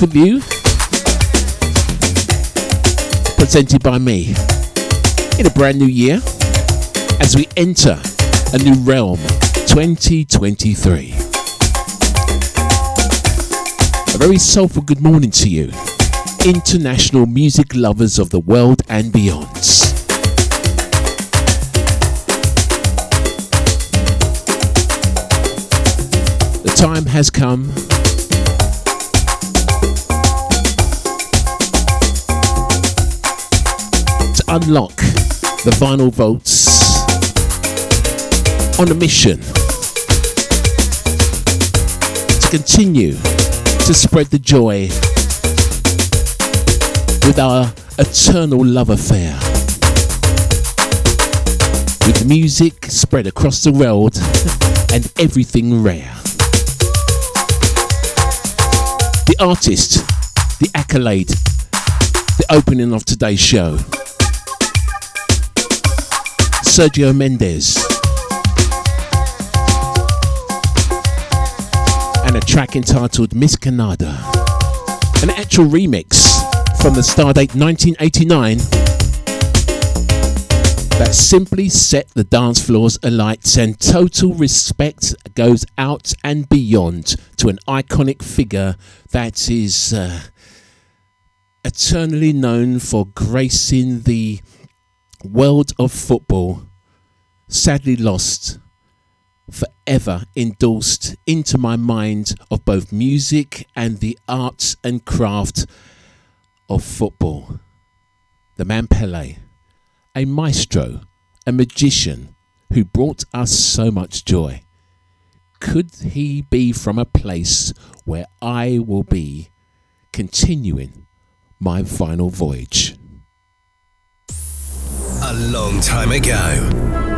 You, presented by me in a brand new year as we enter a new realm 2023. A very soulful good morning to you, international music lovers of the world and beyond. The time has come. Unlock the final votes on a mission to continue to spread the joy with our eternal love affair. With music spread across the world and everything rare. the artist, the accolade, the opening of today's show. Sergio Mendes. And a track entitled Mas Que Nada. An actual remix from the Stardate 1989 that simply set the dance floors alight and total respect goes out and beyond to an iconic figure that is uh, eternally known for gracing the world of football, sadly lost, forever endorsed into my mind of both music and the arts and craft of football. The man Pele a maestro, a magician who brought us so much joy. Could he be from a place where I will be continuing my final voyage? A long time ago,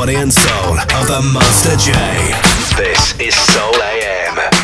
Body and soul of the Master J. This is Soul AM.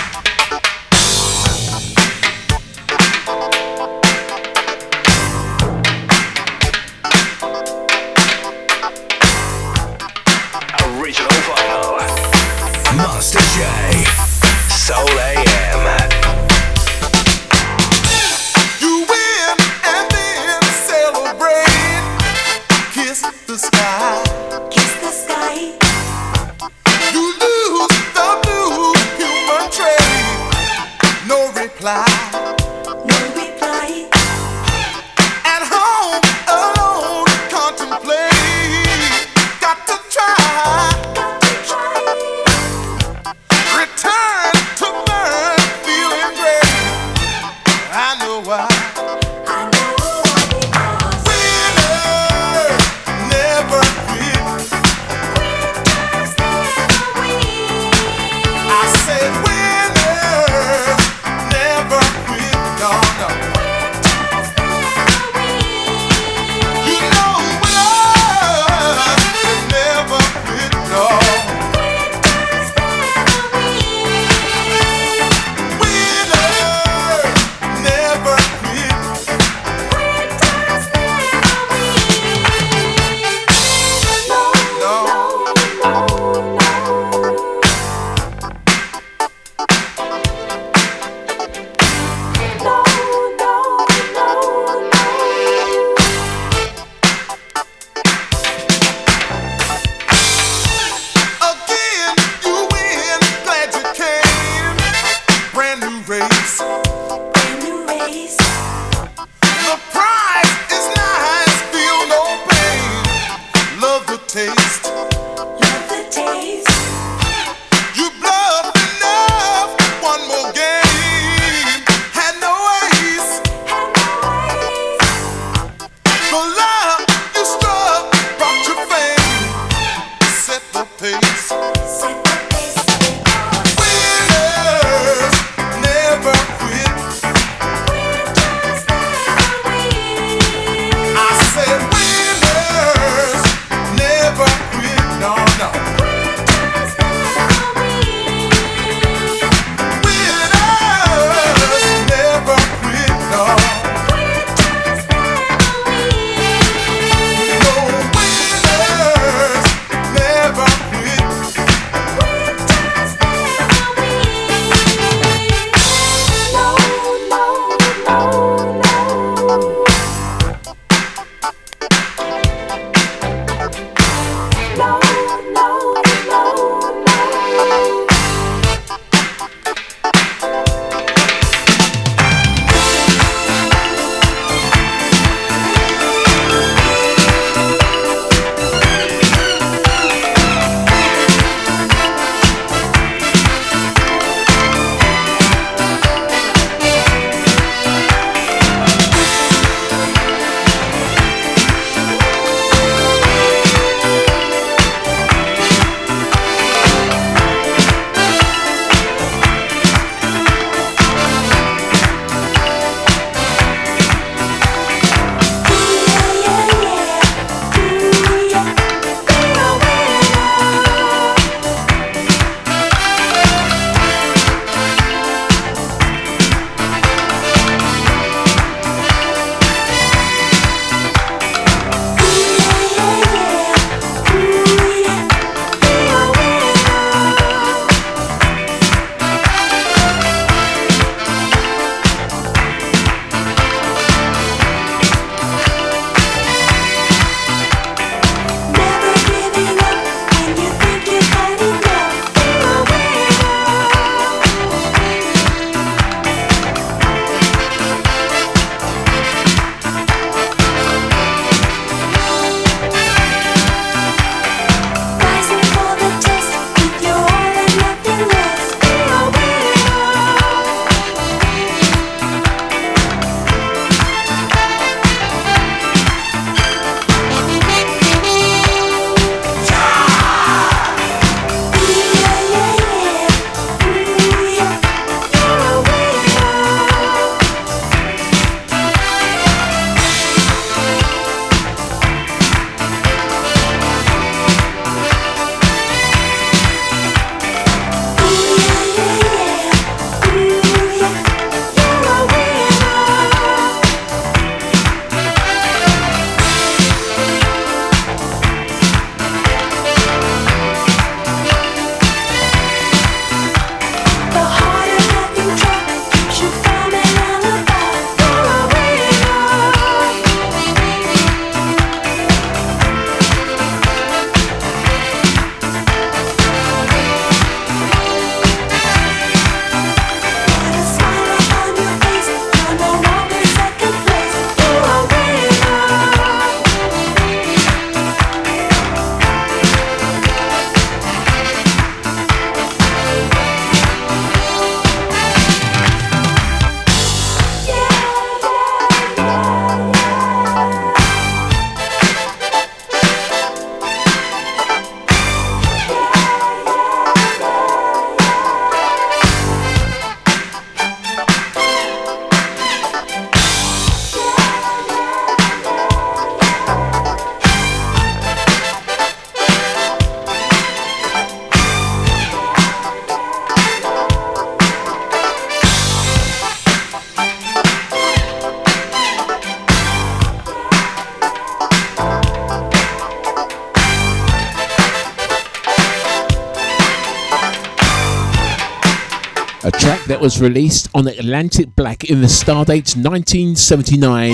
Was released on Atlantic Black in the stardate 1979.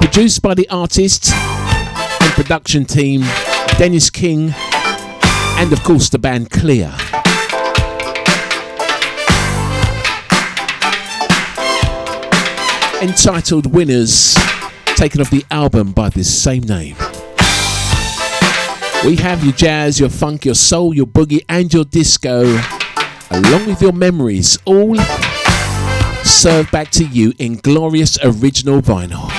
Produced by the artist and production team Dennis King and of course the band Kleeer. Entitled Winners, taken off the album by the same name. We have your jazz, your funk, your soul, your boogie, and your disco, along with your memories, all served back to you in glorious original vinyl.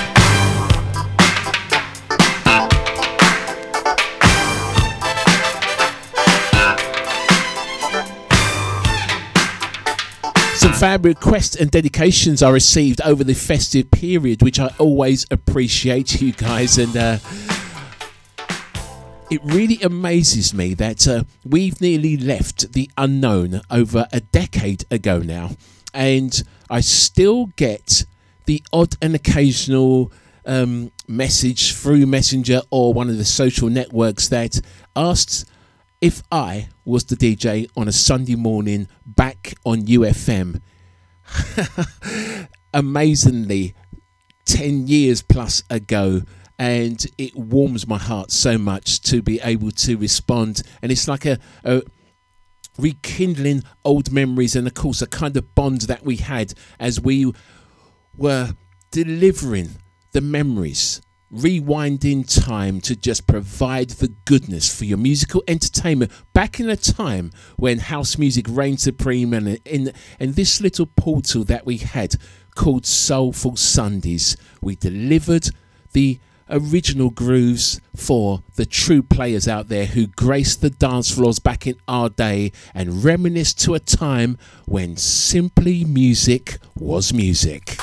Some fab requests and dedications are received over the festive period, which I always appreciate, you guys. And uh, it really amazes me that uh, we've nearly left the unknown over a decade ago now, and I still get the odd and occasional um, message through Messenger or one of the social networks that asks if I was the DJ on a Sunday morning back on UFM. Amazingly, 10 years plus ago, and it warms my heart so much to be able to respond. And it's like a, a rekindling old memories, and of course, a kind of bond that we had as we were delivering the memories. Rewinding time to just provide the goodness for your musical entertainment back in a time when house music reigned supreme and in, in this little portal that we had called Soulful Sundays, we delivered the original grooves for the true players out there who graced the dance floors back in our day and reminisce to a time when simply music was music.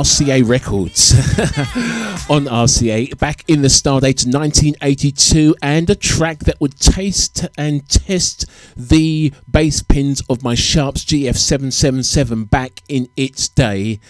RCA Records on RCA back in the Stardate 1982, and a track that would taste and test the bass pins of my Sharps GF777 back in its day.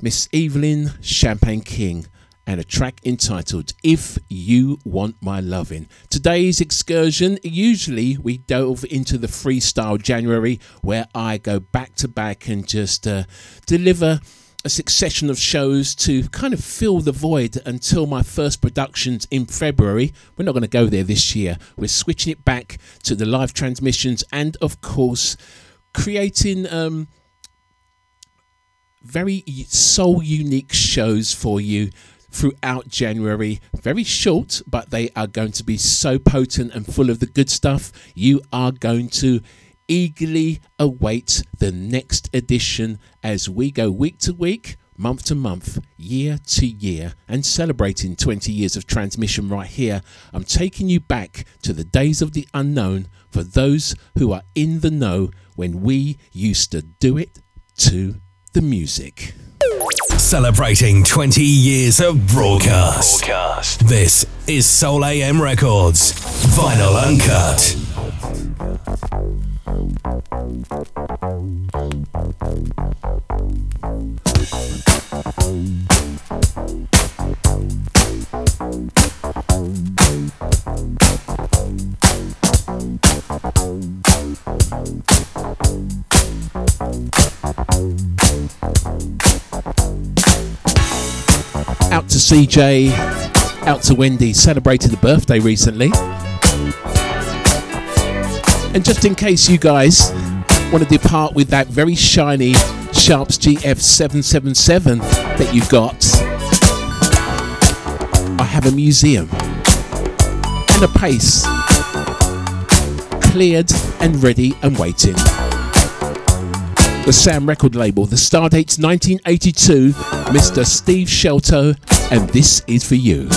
Miss Evelyn Champagne King and a track entitled If You Want My Loving. Today's excursion, usually we delve into the freestyle January where I go back to back and just uh, deliver a succession of shows to kind of fill the void until my first productions in February. We're not going to go there this year. We're switching it back to the live transmissions and, of course, creating. Um, very soul unique shows for you throughout January. Very short, but they are going to be so potent and full of the good stuff. You are going to eagerly await the next edition as we go week to week, month to month, year to year, and celebrating 20 years of transmission right here. I'm taking you back to the days of the unknown for those who are in the know when we used to do it to the music. Celebrating 20 years of broadcast. broadcast. This is Soul AM Records. Vinyl Uncut. Out to CJ, out to Wendy, celebrated a birthday recently. And just in case you guys want to depart with that very shiny Sharps GF777 that you've got, I have a museum and a pace cleared and ready and waiting the Sam record label. The star date's 1982, Mr. Steve Shelto, and this is for you.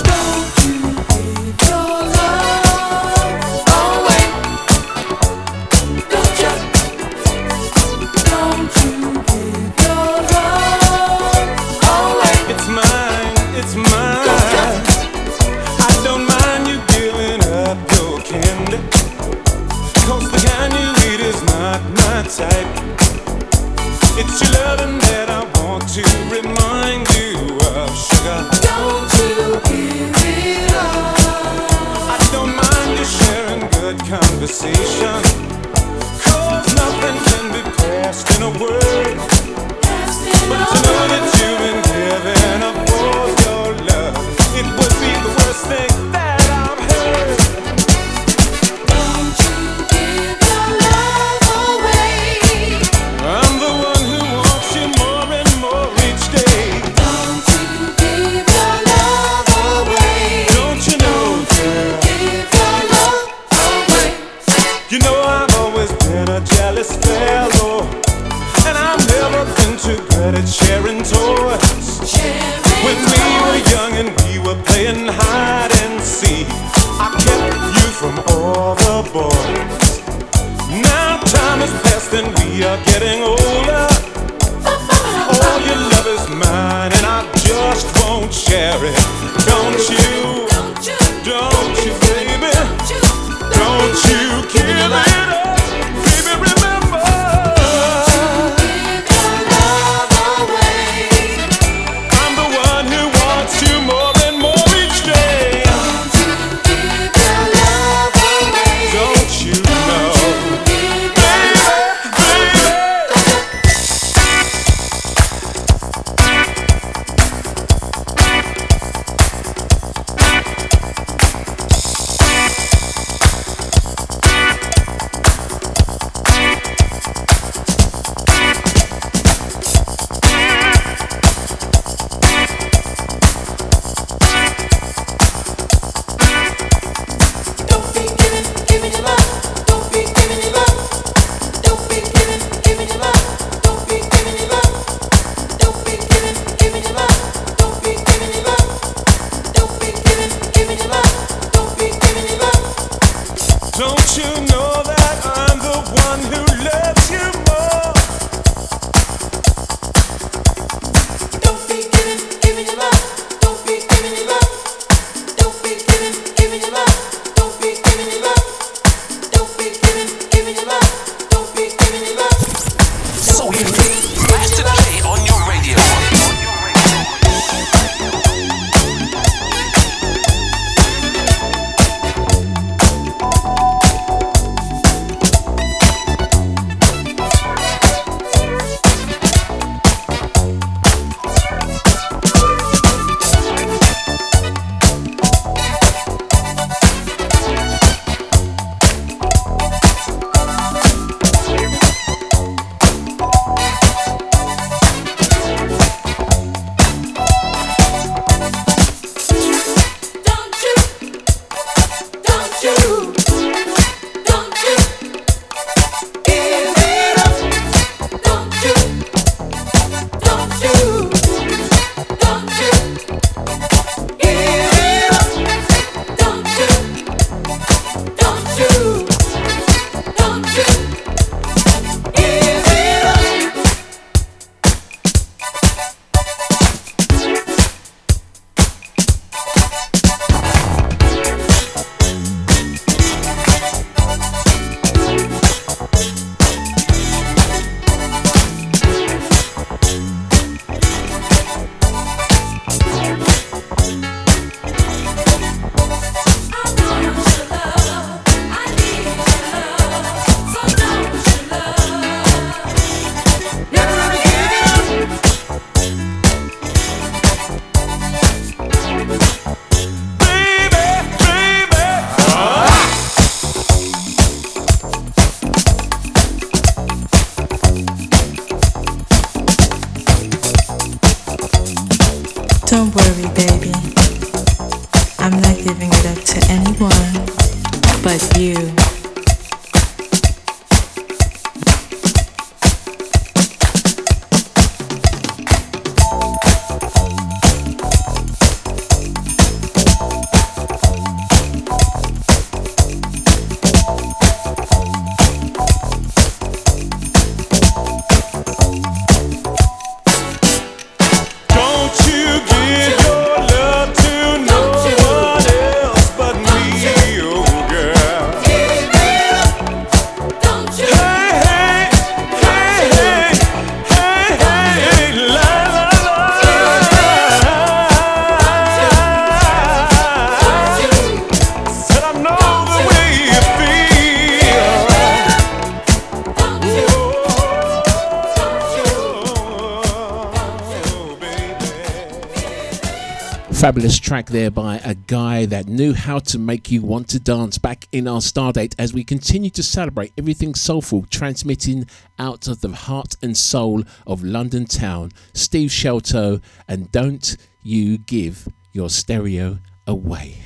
Track there by a guy that knew how to make you want to dance back in our Stardate as we continue to celebrate everything soulful, transmitting out of the heart and soul of London town. Steve Shelto, and don't you give your stereo away.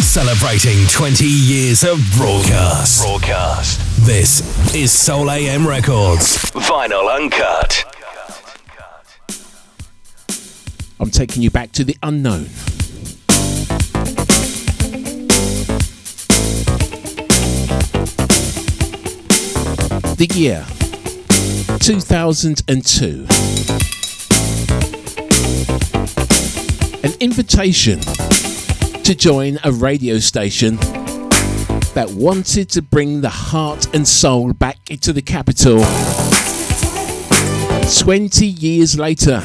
Celebrating 20 years of broadcast. Broadcast. This is Soul AM Records. Vinyl Uncut. I'm taking you back to the unknown. The year 2002. An invitation to join a radio station that wanted to bring the heart and soul back into the capital. 20 years later,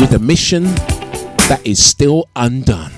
with a mission that is still undone.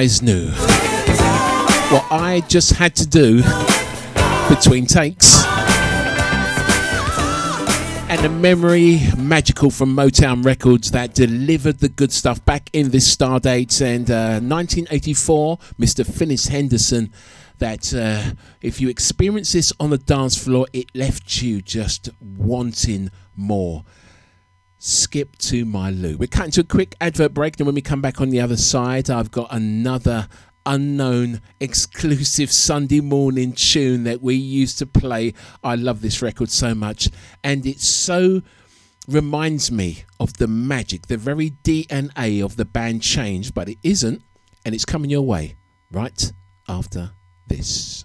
Guys knew what I just had to do between takes. And the memory magical from Motown Records that delivered the good stuff back in this star date and uh, 1984, Mr. Finis Henderson. That uh, if you experience this on the dance floor, it left you just wanting more skip to my Lou. We're cutting to a quick advert break, and when we come back on the other side, I've got another unknown exclusive Sunday morning tune that we used to play. I love this record so much, and it so reminds me of the magic, the very DNA of the band changed, but it isn't, and it's coming your way right after this.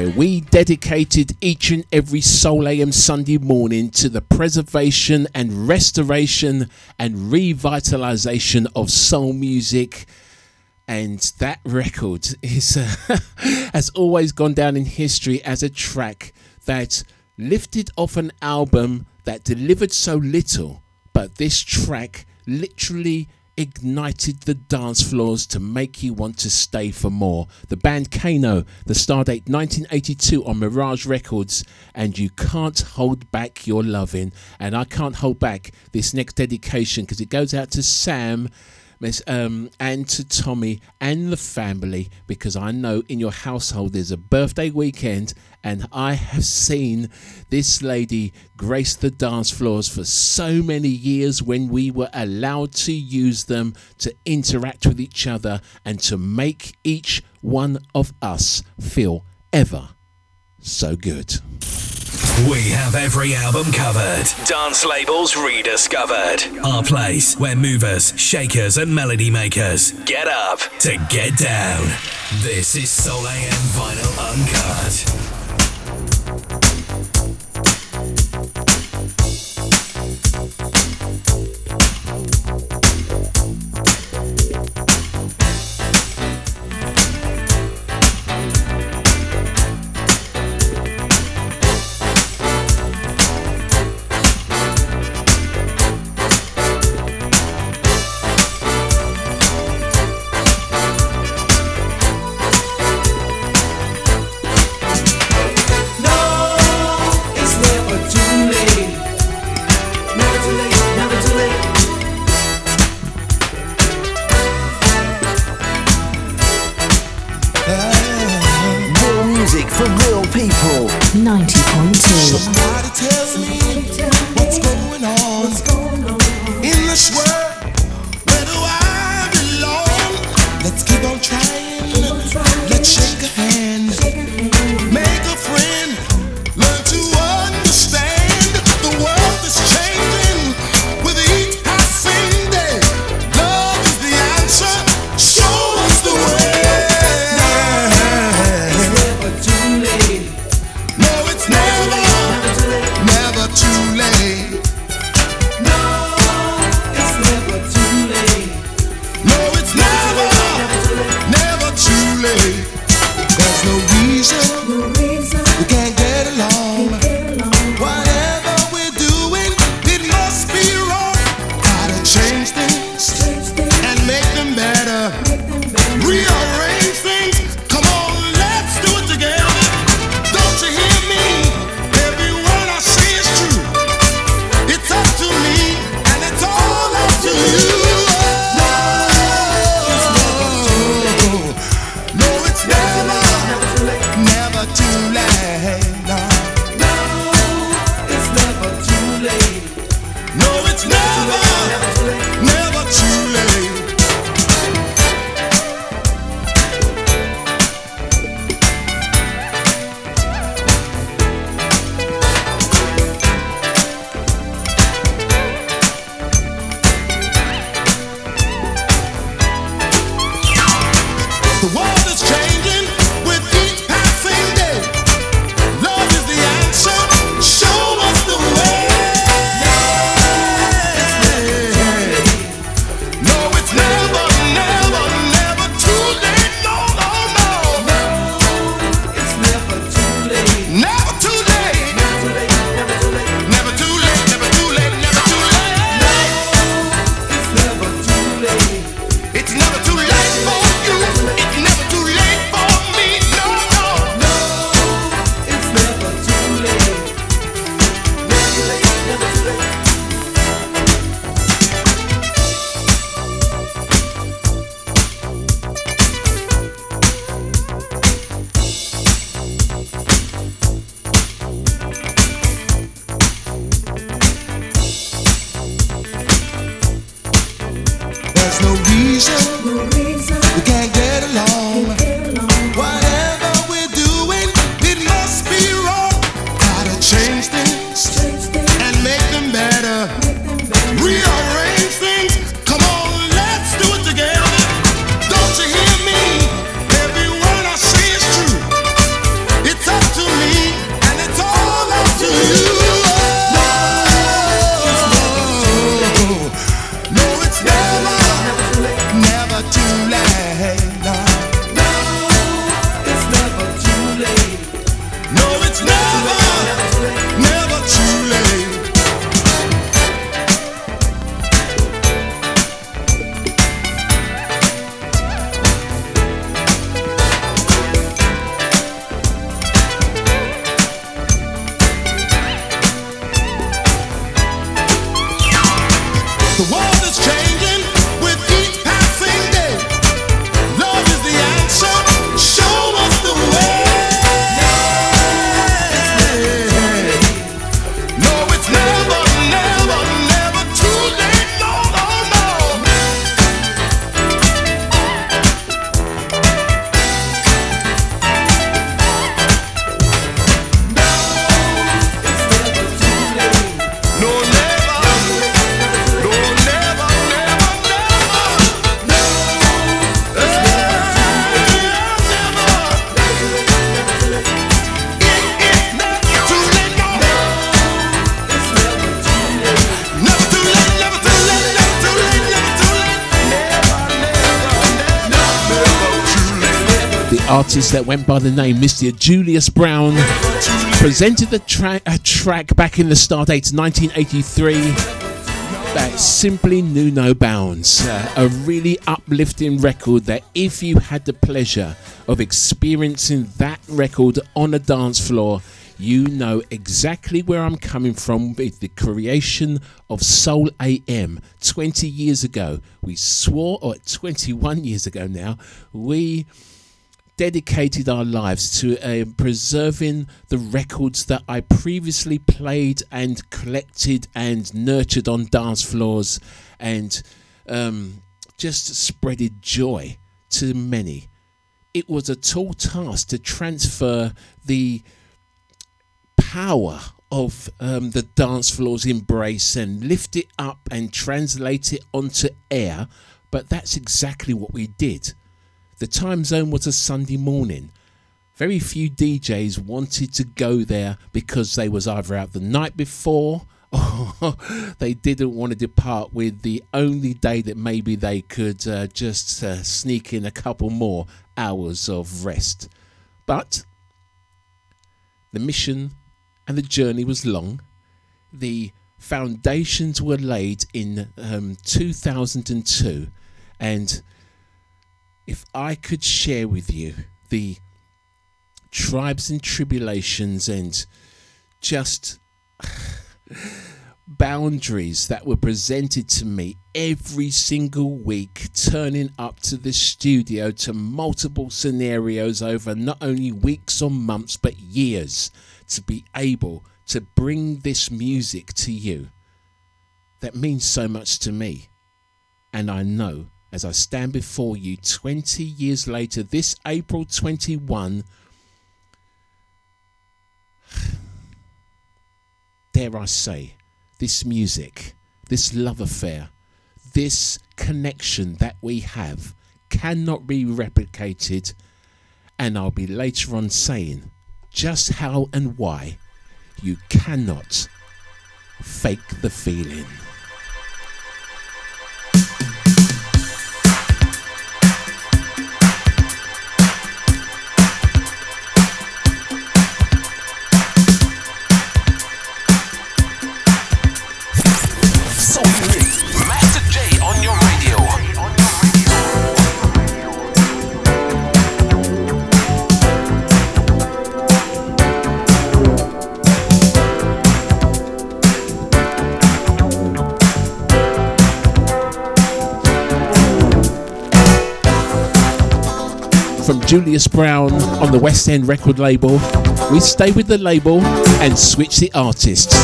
Where we dedicated each and every Soul AM Sunday morning to the preservation and restoration and revitalization of soul music. And that record is uh, has always gone down in history as a track that lifted off an album that delivered so little, but this track literally ignited the dance floors to make you want to stay for more. The band Kano, the stardate 1982 on Mirage Records, and you can't hold back your loving. And I can't hold back this next dedication because it goes out to Sam Miss um, and to Tommy and the family because I know in your household there's a birthday weekend and I have seen this lady grace the dance floors for so many years when we were allowed to use them to interact with each other and to make each one of us feel ever so good. We have every album covered. Dance labels rediscovered. Our place where movers, shakers, and melody makers get up to get down. This is Soul AM Vinyl Uncut. That went by the name Mr. Julius Brown presented the tra- a track back in the start date 1983 that simply knew no bounds. Uh, a really uplifting record that, if you had the pleasure of experiencing that record on a dance floor, you know exactly where I'm coming from with the creation of Soul AM 20 years ago. We swore, or 21 years ago now, we dedicated our lives to uh, preserving the records that I previously played and collected and nurtured on dance floors and um, just spreaded joy to many. It was a tall task to transfer the power of um, the dance floor's embrace and lift it up and translate it onto air. But that's exactly what we did. The time zone was a Sunday morning. Very few DJs wanted to go there because they was either out the night before or they didn't want to depart with the only day that maybe they could uh, just uh, sneak in a couple more hours of rest. But the mission and the journey was long. The foundations were laid in um, 2002, and if I could share with you the tribes and tribulations and just boundaries that were presented to me every single week, turning up to the studio to multiple scenarios over not only weeks or months but years to be able to bring this music to you that means so much to me. And I know as I stand before you 20 years later, this April 21, dare I say, this music, this love affair, this connection that we have cannot be replicated. And I'll be later on saying just how and why you cannot fake the feeling. Julius Brown on the West End record label. We stay with the label and switch the artists.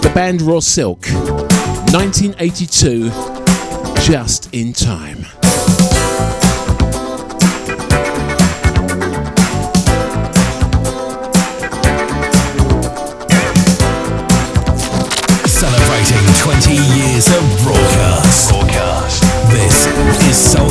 The band Raw Silk, 1982, just in time. Celebrating 20 years of broadcast. broadcast. This is Soul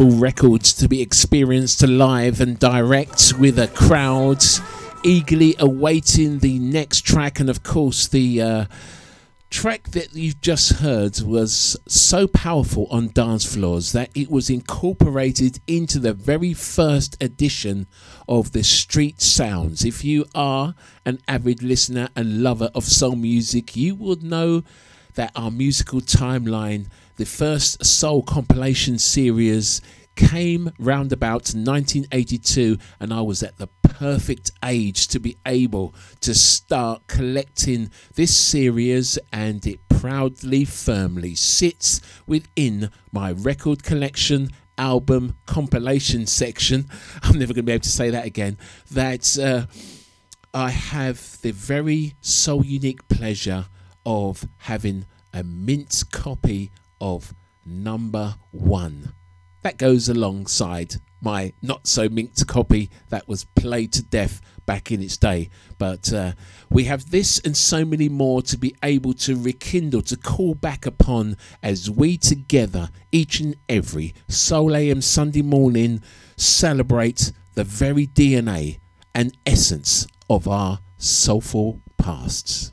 such a powerful record to be experienced live and direct with a crowd eagerly awaiting the next track. And of course, the uh, track that you've just heard was so powerful on dance floors that it was incorporated into the very first edition of the Street Sounds. If you are an avid listener and lover of soul music, you would know that our musical timeline the first soul compilation series came round about 1982 and I was at the perfect age to be able to start collecting this series and it proudly firmly sits within my record collection album compilation section. I'm never going to be able to say that again. That uh, I have the very soul unique pleasure of having a mint copy of number one. That goes alongside my not so minked copy that was played to death back in its day. But uh, we have this and so many more to be able to rekindle, to call back upon as we together, each and every Soul AM Sunday morning, celebrate the very DNA and essence of our soulful pasts.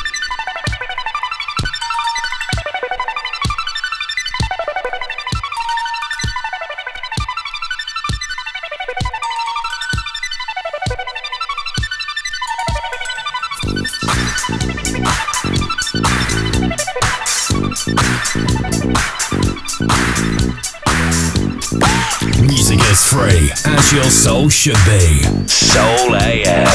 Your soul should be. Soul AM.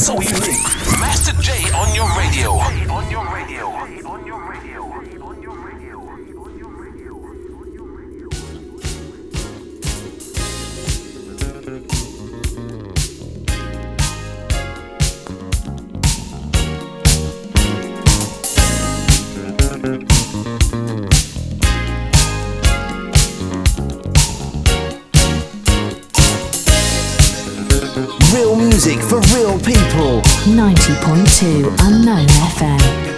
so unique. Master J on your radio. On your radio. On your radio. Music for real people. 90.2 Unknown FM.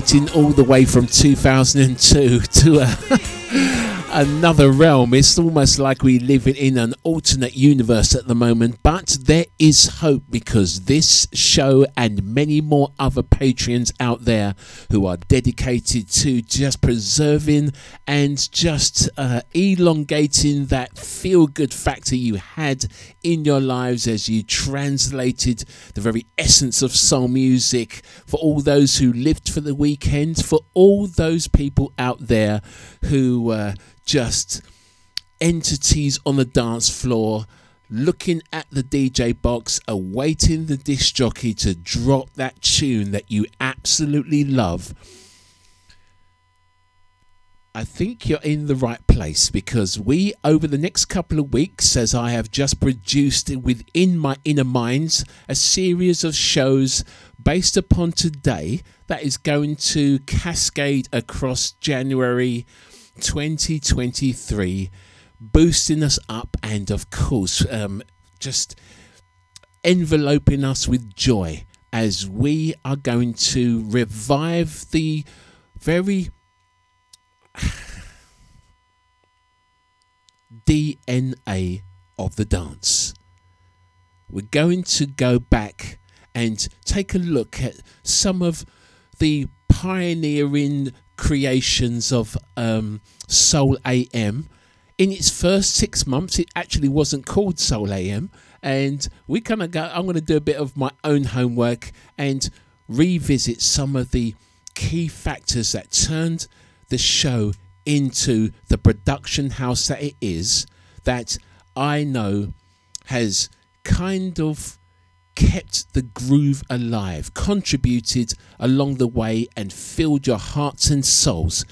Translating all the way from 2002 to uh, a another realm. It's almost like we live in an alternate universe at the moment, but there is hope because this show and many more other Patreons out there who are dedicated to just preserving and just uh, elongating that feel good factor you had in your lives as you translated the very essence of soul music for all those who lived for the weekend, for all those people out there who uh, just entities on the dance floor looking at the DJ box, awaiting the disc jockey to drop that tune that you absolutely love. I think you're in the right place because we, over the next couple of weeks, as I have just produced within my inner minds, a series of shows based upon today that is going to cascade across January 2023, boosting us up and, of course, um, just enveloping us with joy as we are going to revive the very DNA of the dance. We're going to go back and take a look at some of the pioneering creations of um, Soul AM. In its first six months, it actually wasn't called Soul AM, and we kind of go. I'm going to do a bit of my own homework and revisit some of the key factors that turned the show into the production house that it is. That I know has kind of kept the groove alive, contributed along the way, and filled your hearts and souls,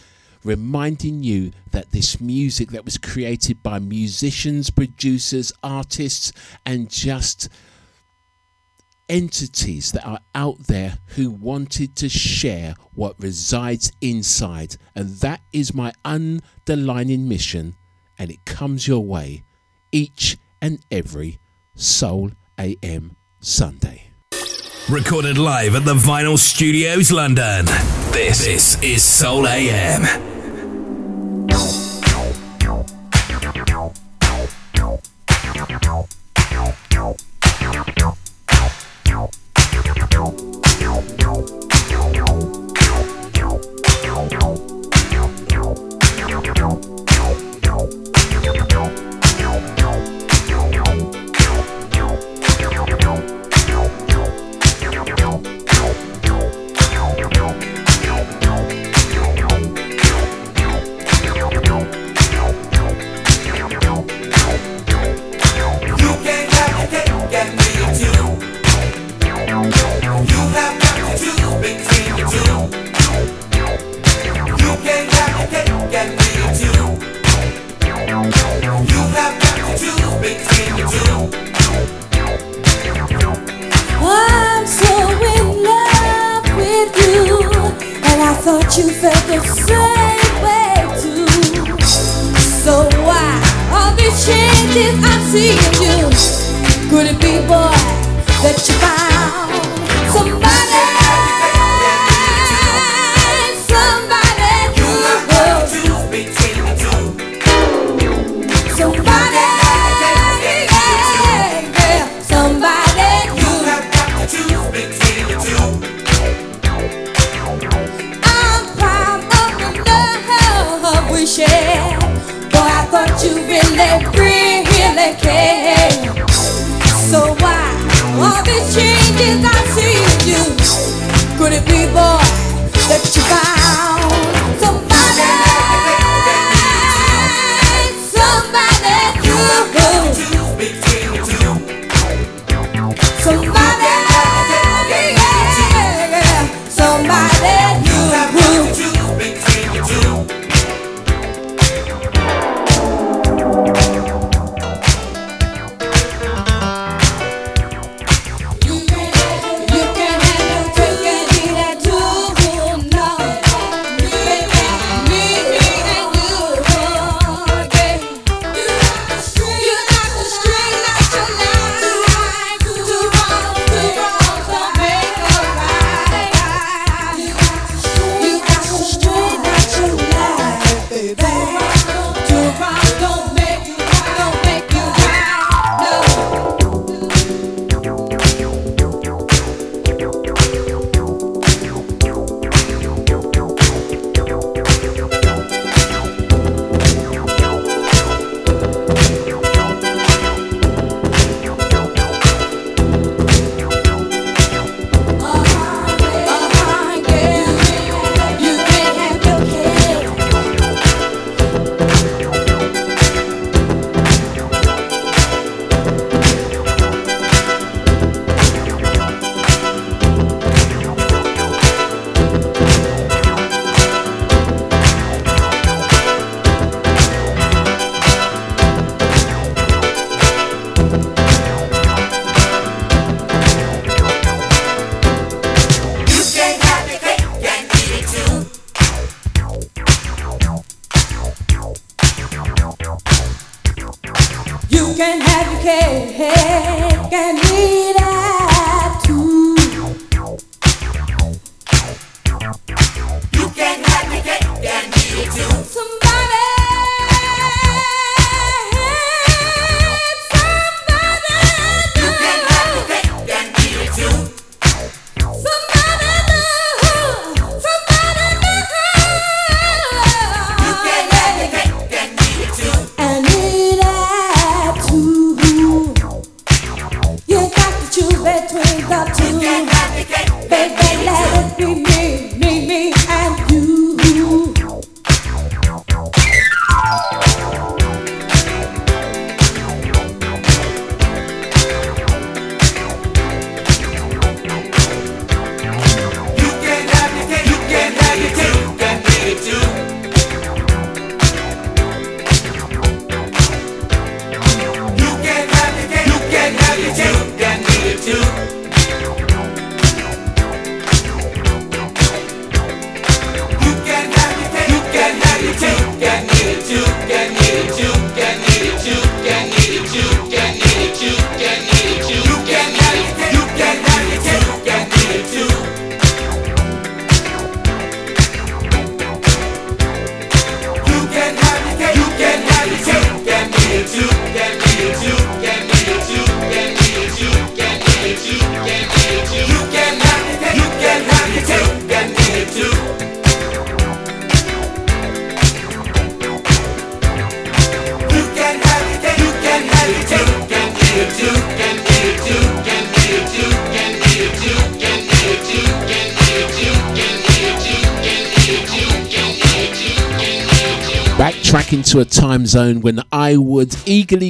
reminding you that this music that was created by musicians, producers, artists, and just entities that are out there who wanted to share what resides inside. And that is my underlining mission, and it comes your way each and every Soul AM Sunday. Recorded live at the Vinyl Studios, London. This, this is Soul AM.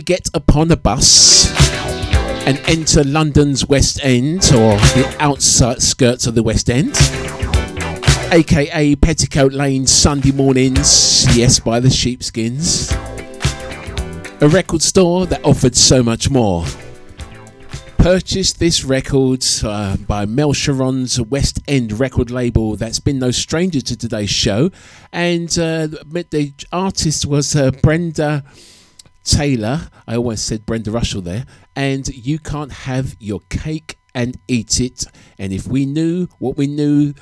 Get upon a bus and enter London's West End or the outside skirts of the West End, aka Petticoat Lane Sunday mornings, yes, by the sheepskins. A record store that offered so much more purchased this record uh, by Mel Cheren's West End record label that's been no stranger to today's show. And uh, the artist was uh, Brenda Taylor. I always said Brenda Russell there. And you can't have your cake and eat it. And if we knew what we knew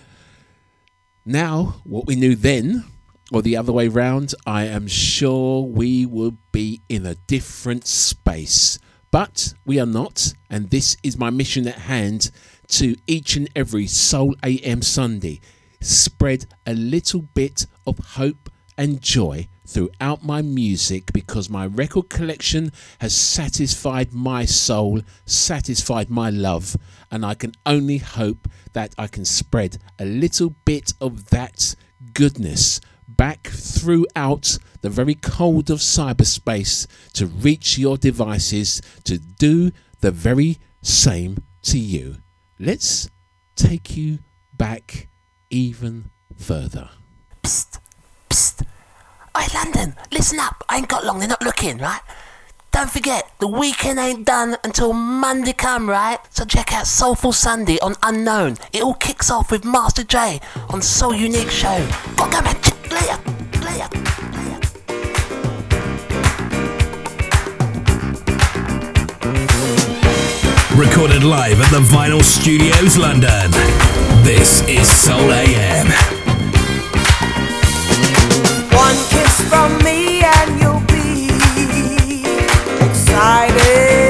now, what we knew then, or the other way round, I am sure we would be in a different space. But we are not, and this is my mission at hand to each and every Soul AM Sunday spread a little bit of hope and joy throughout my music because my record collection has satisfied my soul, satisfied my love, and I can only hope that I can spread a little bit of that goodness back throughout the very cold of cyberspace to reach your devices to do the very same to you. Let's take you back even further. Psst, psst. Hey, London, listen up. I ain't got long, they're not looking, right? Don't forget, the weekend ain't done until Monday come, right? So check out Soulful Sunday on Unknown. It all kicks off with Master J on Soul Unique Show. Go, man. Later, later. Recorded live at the Vinyl Studios, London. This is Soul AM. Kiss from me and you'll be excited.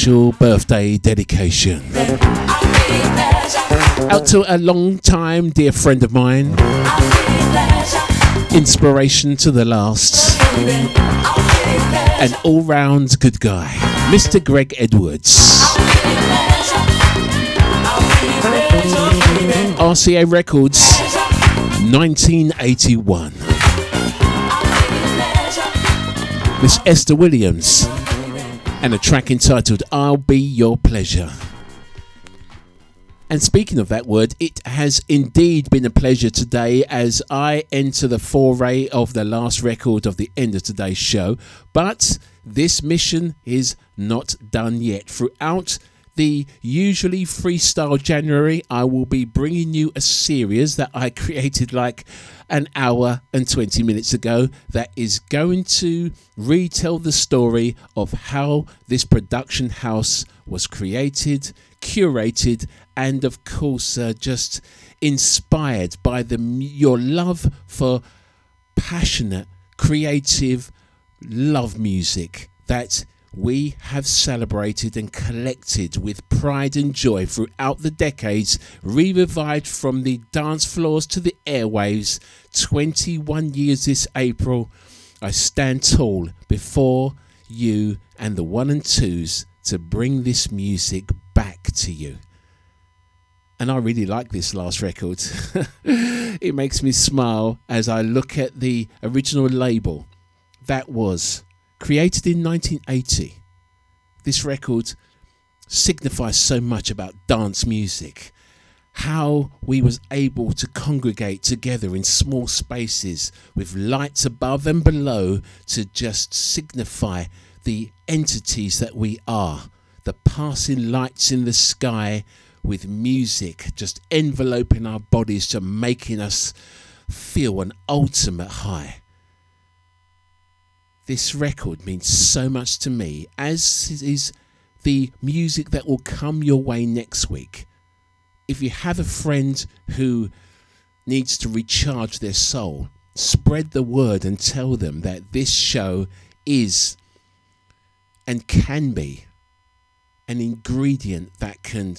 Special birthday dedication. Out to a long time dear friend of mine. Inspiration to the last. An all round good guy. Mr. Greg Edwards. RCA Records, 1981. Miss Esther Williams and a track entitled I'll Be Your Pleasure. And speaking of that word, it has indeed been a pleasure today as I enter the foray of the last record of the end of today's show. But this mission is not done yet. Throughout the usually freestyle January, I will be bringing you a series that I created like an hour and 20 minutes ago that is going to retell the story of how this production house was created, curated, and of course, uh, just inspired by the your love for passionate, creative love music that we have celebrated and collected with pride and joy throughout the decades, re revived from the dance floors to the airwaves. 21 years this April, I stand tall before you and the one and twos to bring this music back to you. And I really like this last record. it makes me smile as I look at the original label that was created in 1980. This record signifies so much about dance music how we was able to congregate together in small spaces with lights above and below to just signify the entities that we are the passing lights in the sky with music just enveloping our bodies to making us feel an ultimate high this record means so much to me as is the music that will come your way next week if you have a friend who needs to recharge their soul, spread the word and tell them that this show is and can be an ingredient that can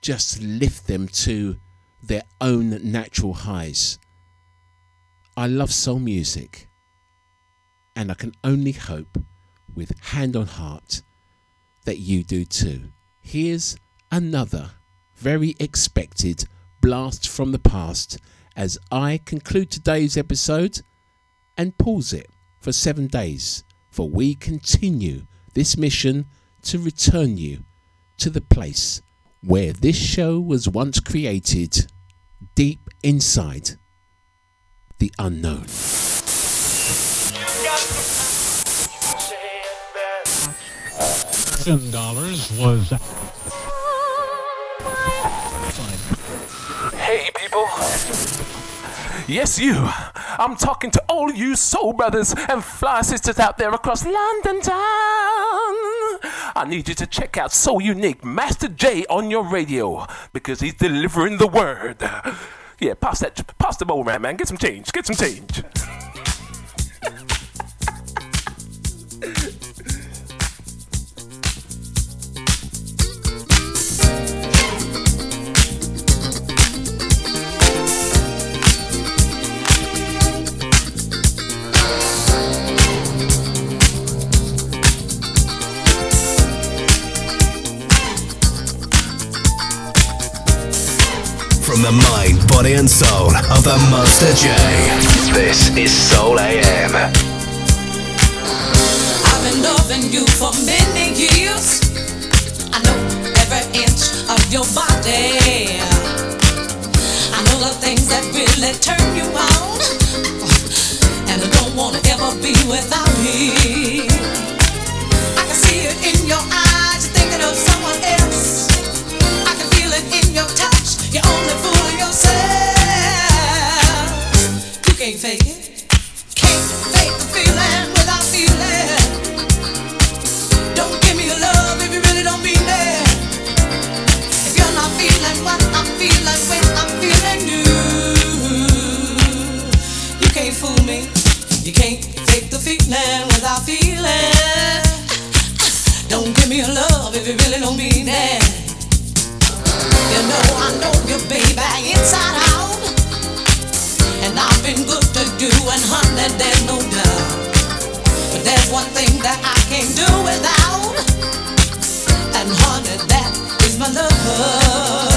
just lift them to their own natural highs. I love soul music, and I can only hope, with hand on heart, that you do too. Here's another very expected blast from the past as I conclude today's episode and pause it for seven days, for we continue this mission to return you to the place where this show was once created, deep inside the unknown. Ten dollars was Hey, people. Yes, you. I'm talking to all you soul brothers and fly sisters out there across London town. I need you to check out So Unique Master J on your radio because he's delivering the word. Yeah, pass that, pass the bowl around, man. Get some change. Get some change. Body, and soul of the Master J. This is Soul AM. I've been loving you for many years. I know every inch of your body. I know the things that really turn you on. And I don't wanna ever be without you. I can see it in your eyes, baby, inside out. And I've been good to you, and honey, there's no doubt. But there's one thing that I can't do without. And honey, that is my love.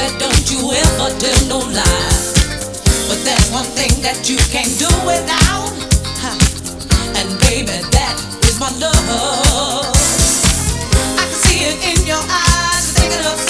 Baby, don't you ever tell no lies. But there's one thing that you can't do without. And baby, that is my love. I can see it in your eyes, thinking of